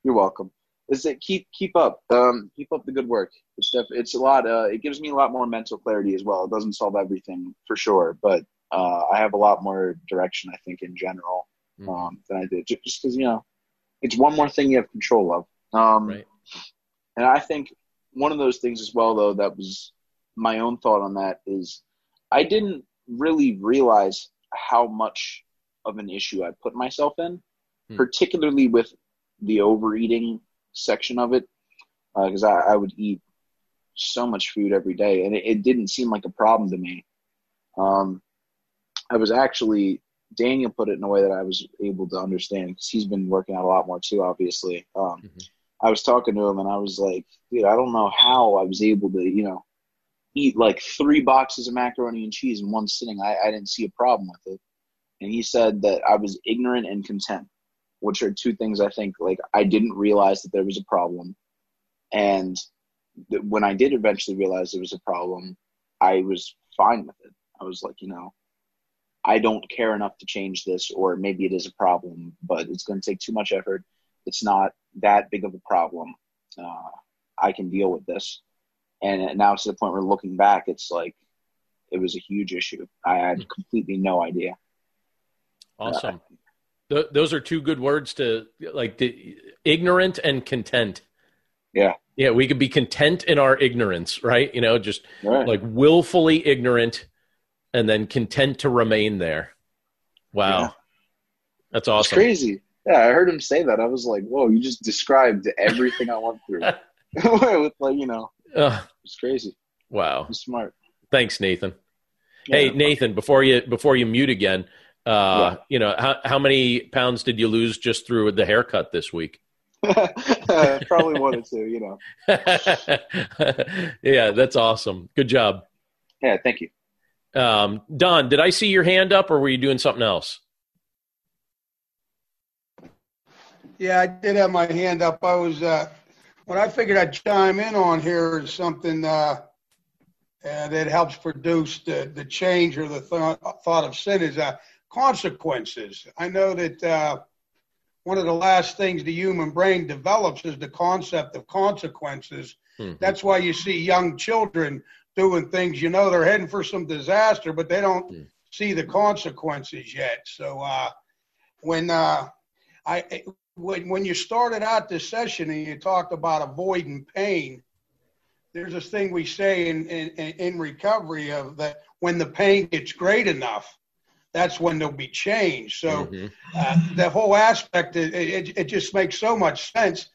you're welcome is that keep keep up um, keep up the good work it's def- it's a lot uh, it gives me a lot more mental clarity as well it doesn't solve everything for sure but uh, i have a lot more direction i think in general mm-hmm. um, than i did just because you know it's one more thing you have control of um, right. and i think one of those things as well though that was my own thought on that is i didn't really realize how much of an issue i put myself in mm-hmm. particularly with the overeating section of it because uh, I, I, would eat so much food every day, and it, it didn't seem like a problem to me. Um, I was actually Daniel put it in a way that I was able to understand because he's been working out a lot more too. Obviously, um, mm-hmm. I was talking to him and I was like, dude, I don't know how I was able to, you know, eat like three boxes of macaroni and cheese in one sitting. I, I didn't see a problem with it. And he said that I was ignorant and content which are two things I think like I didn't realize that there was a problem, and th- when I did eventually realize there was a problem, I was fine with it. I was like, you know, I don't care enough to change this, or maybe it is a problem, but it's going to take too much effort. It's not that big of a problem. Uh, I can deal with this. And now it's to the point where looking back, it's like it was a huge issue. I had hmm. completely no idea. Awesome. Uh, Th- those are two good words to like the, ignorant and content. Yeah. Yeah, we could be content in our ignorance, right? You know, just right. like willfully ignorant and then content to remain there. Wow. Yeah. That's awesome. It's crazy. Yeah, I heard him say that. I was like, whoa, you just described everything I went through. With like, you know, uh, it's crazy. Wow. He's smart. Thanks, Nathan. Yeah. Hey, Nathan, before you before you mute again, uh, yeah. You know, how, how many pounds did you lose just through the haircut this week? Probably one or two, you know. yeah, that's awesome. Good job. Yeah, thank you. Um, Don, did I see your hand up or were you doing something else? Yeah, I did have my hand up. I was, uh, what I figured I'd chime in on here is something uh, uh, that helps produce the, the change or the th- thought of sin is uh, consequences. I know that uh, one of the last things the human brain develops is the concept of consequences. Mm-hmm. That's why you see young children doing things, you know, they're heading for some disaster, but they don't mm-hmm. see the consequences yet. So uh, when uh, I when, when you started out this session and you talked about avoiding pain, there's this thing we say in, in, in recovery of that when the pain gets great enough, that's when there'll be change. So mm-hmm. uh, the whole aspect, it, it, it, just makes so much sense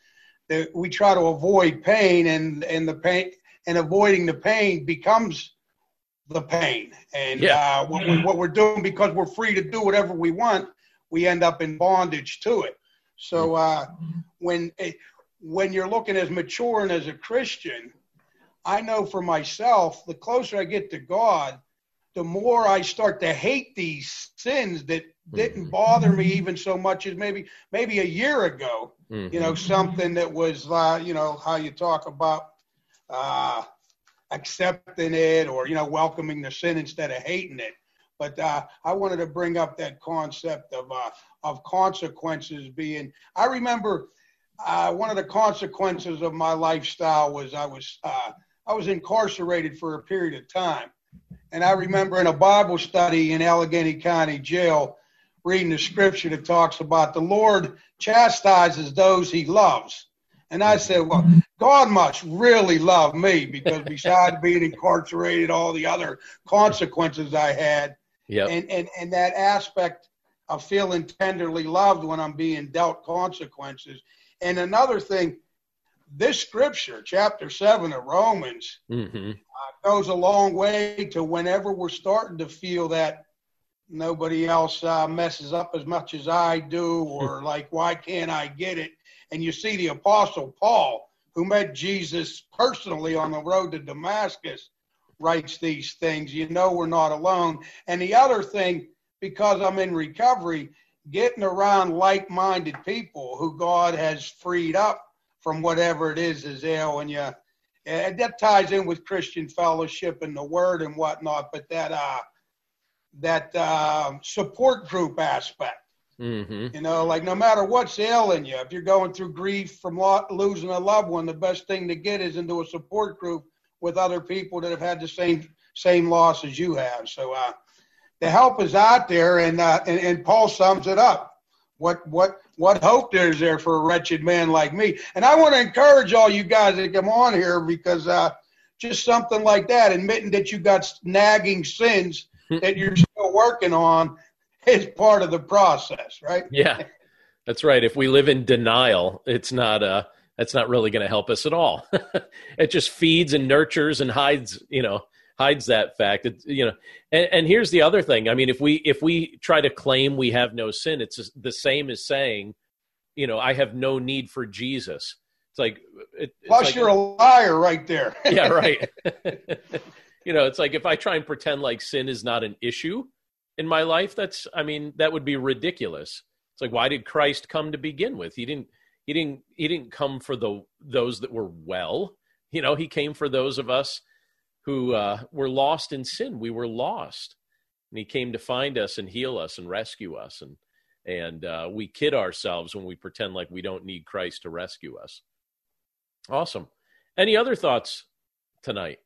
that we try to avoid pain, and and the pain and avoiding the pain becomes the pain. And yeah. uh, what, we, what we're doing because we're free to do whatever we want, we end up in bondage to it. So mm-hmm. uh, when eh, when you're looking as mature and as a Christian, I know for myself, the closer I get to God, the more I start to hate these sins that didn't mm-hmm. bother me even so much as maybe maybe a year ago. Mm-hmm. You know, something that was uh, you know how you talk about uh, accepting it or you know welcoming the sin instead of hating it. But uh, I wanted to bring up that concept of uh, of consequences being. I remember uh, one of the consequences of my lifestyle was I was uh, I was incarcerated for a period of time, and I remember in a Bible study in Allegheny County Jail reading the scripture that talks about the Lord chastises those He loves. And I said, well, God must really love me because besides being incarcerated, all the other consequences I had, yep. and, and, and that aspect of feeling tenderly loved when I'm being dealt consequences. And another thing, this scripture, chapter 7 of Romans, mm-hmm. uh, goes a long way to whenever we're starting to feel that nobody else uh, messes up as much as I do, or like, why can't I get it? And you see the Apostle Paul, who met Jesus personally on the road to Damascus, writes these things. You know, we're not alone. And the other thing, because I'm in recovery, getting around like minded people who God has freed up from whatever it is is ailing you. And that ties in with Christian fellowship and the word and whatnot, but that uh, that uh, support group aspect Mm-hmm. You know, like no matter what's ailing you, if you're going through grief from lo- losing a loved one, the best thing to get is into a support group with other people that have had the same same loss as you have. So uh, the help is out there, and, uh, and and Paul sums it up. What what what hope there is there for a wretched man like me? And I want to encourage all you guys that come on here because uh, just something like that, admitting that you got nagging sins that you're still working on is part of the process, right? Yeah, that's right. If we live in denial, it's not uh that's not really going to help us at all. it just feeds and nurtures and hides, you know, hides that fact. It, you know, and, and here's the other thing. I mean, if we if we try to claim we have no sin, it's the same as saying, you know, I have no need for Jesus. It's like it, it's plus like, you're a liar right there. yeah, right. you know, it's like if I try and pretend like sin is not an issue, in my life that's i mean that would be ridiculous it's like why did christ come to begin with he didn't he didn't he didn't come for the those that were well you know he came for those of us who uh, were lost in sin. We were lost. And he came to find us and heal us and rescue us. And and uh, we kid ourselves when we pretend like we don't need christ to rescue us. Awesome. Any other thoughts tonight?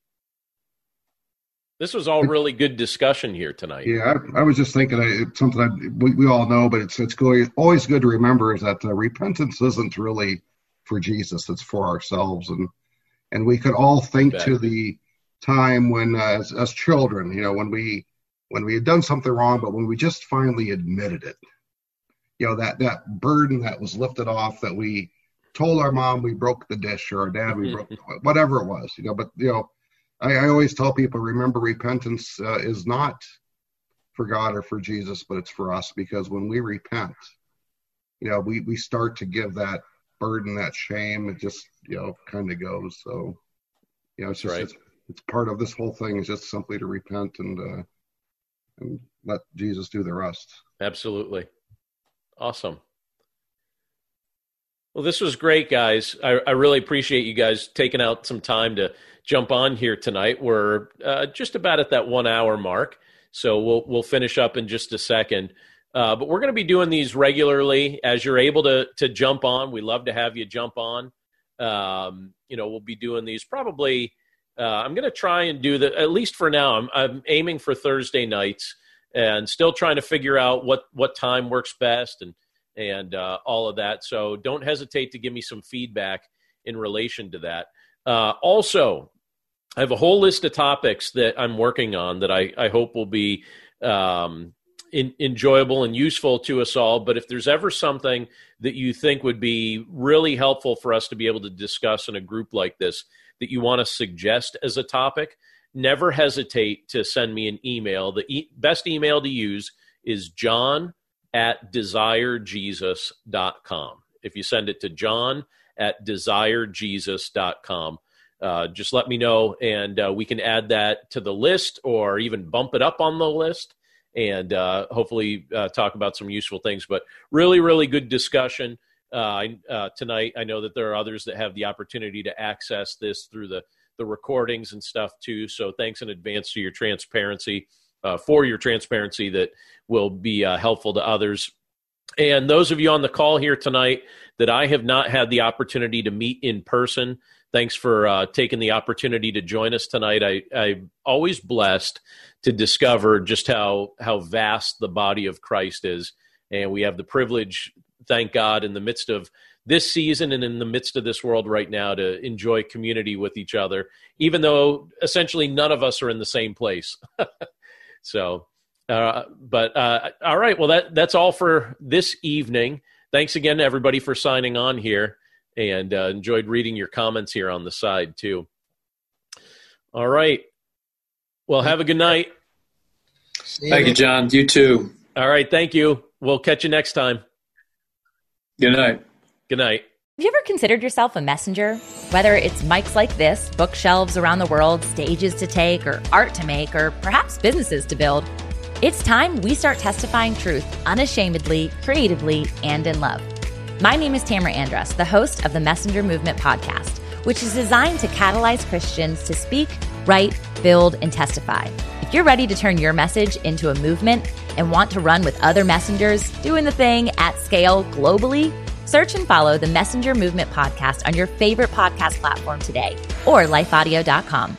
This was all really good discussion here tonight. Yeah, I, I was just thinking I, it's something I, we, we, all know, but it's it's always good to remember is that uh, repentance isn't really for Jesus; it's for ourselves, and and we could all think to the time when, uh, as, as children, you know, when we when we had done something wrong, but when we just finally admitted it, you know, that that burden that was lifted off, that we told our mom we broke the dish or our dad we broke whatever it was, you know, but you know I, I always tell people remember repentance uh, is not for God or for Jesus, but it's for us because when we repent, you know, we, we start to give that burden, that shame, it just, you know, kind of goes. So, you know, it's just, right. it's, it's, part of this whole thing is just simply to repent and, uh, and let Jesus do the rest. Absolutely. Awesome. Well, this was great, guys. I, I really appreciate you guys taking out some time to jump on here tonight. We're uh, just about at that one hour mark, so we'll we'll finish up in just a second. Uh, but we're going to be doing these regularly as you're able to to jump on. We love to have you jump on. Um, you know, we'll be doing these probably. Uh, I'm going to try and do the at least for now. I'm, I'm aiming for Thursday nights and still trying to figure out what what time works best and and uh, all of that. So don't hesitate to give me some feedback in relation to that. Uh, also, I have a whole list of topics that I'm working on that I, I hope will be um, in, enjoyable and useful to us all. But if there's ever something that you think would be really helpful for us to be able to discuss in a group like this that you want to suggest as a topic, never hesitate to send me an email. The e- best email to use is john at desirejesus.com. If you send it to john at desirejesus.com, uh, just let me know and uh, we can add that to the list or even bump it up on the list and uh, hopefully uh, talk about some useful things. But really, really good discussion uh, uh, tonight. I know that there are others that have the opportunity to access this through the the recordings and stuff too. So thanks in advance to your transparency, uh, for your transparency that will be uh, helpful to others. And those of you on the call here tonight that I have not had the opportunity to meet in person, thanks for uh, taking the opportunity to join us tonight. I, I'm always blessed to discover just how how vast the body of Christ is, and we have the privilege, thank God, in the midst of this season and in the midst of this world right now to enjoy community with each other, even though essentially none of us are in the same place. so, uh, but uh, all right, well that that's all for this evening. Thanks again to everybody for signing on here, and uh, enjoyed reading your comments here on the side too. All right, well, have a good night. Thank you, John. You too. All right, thank you. We'll catch you next time. Good night. Good night. Have you ever considered yourself a messenger? Whether it's mics like this, bookshelves around the world, stages to take, or art to make, or perhaps businesses to build, it's time we start testifying truth unashamedly, creatively, and in love. My name is Tamara Andress, the host of the Messenger Movement podcast, which is designed to catalyze Christians to speak, write, build, and testify. If you're ready to turn your message into a movement and want to run with other messengers doing the thing at scale globally, Search and follow the Messenger Movement podcast on your favorite podcast platform today or lifeaudio.com.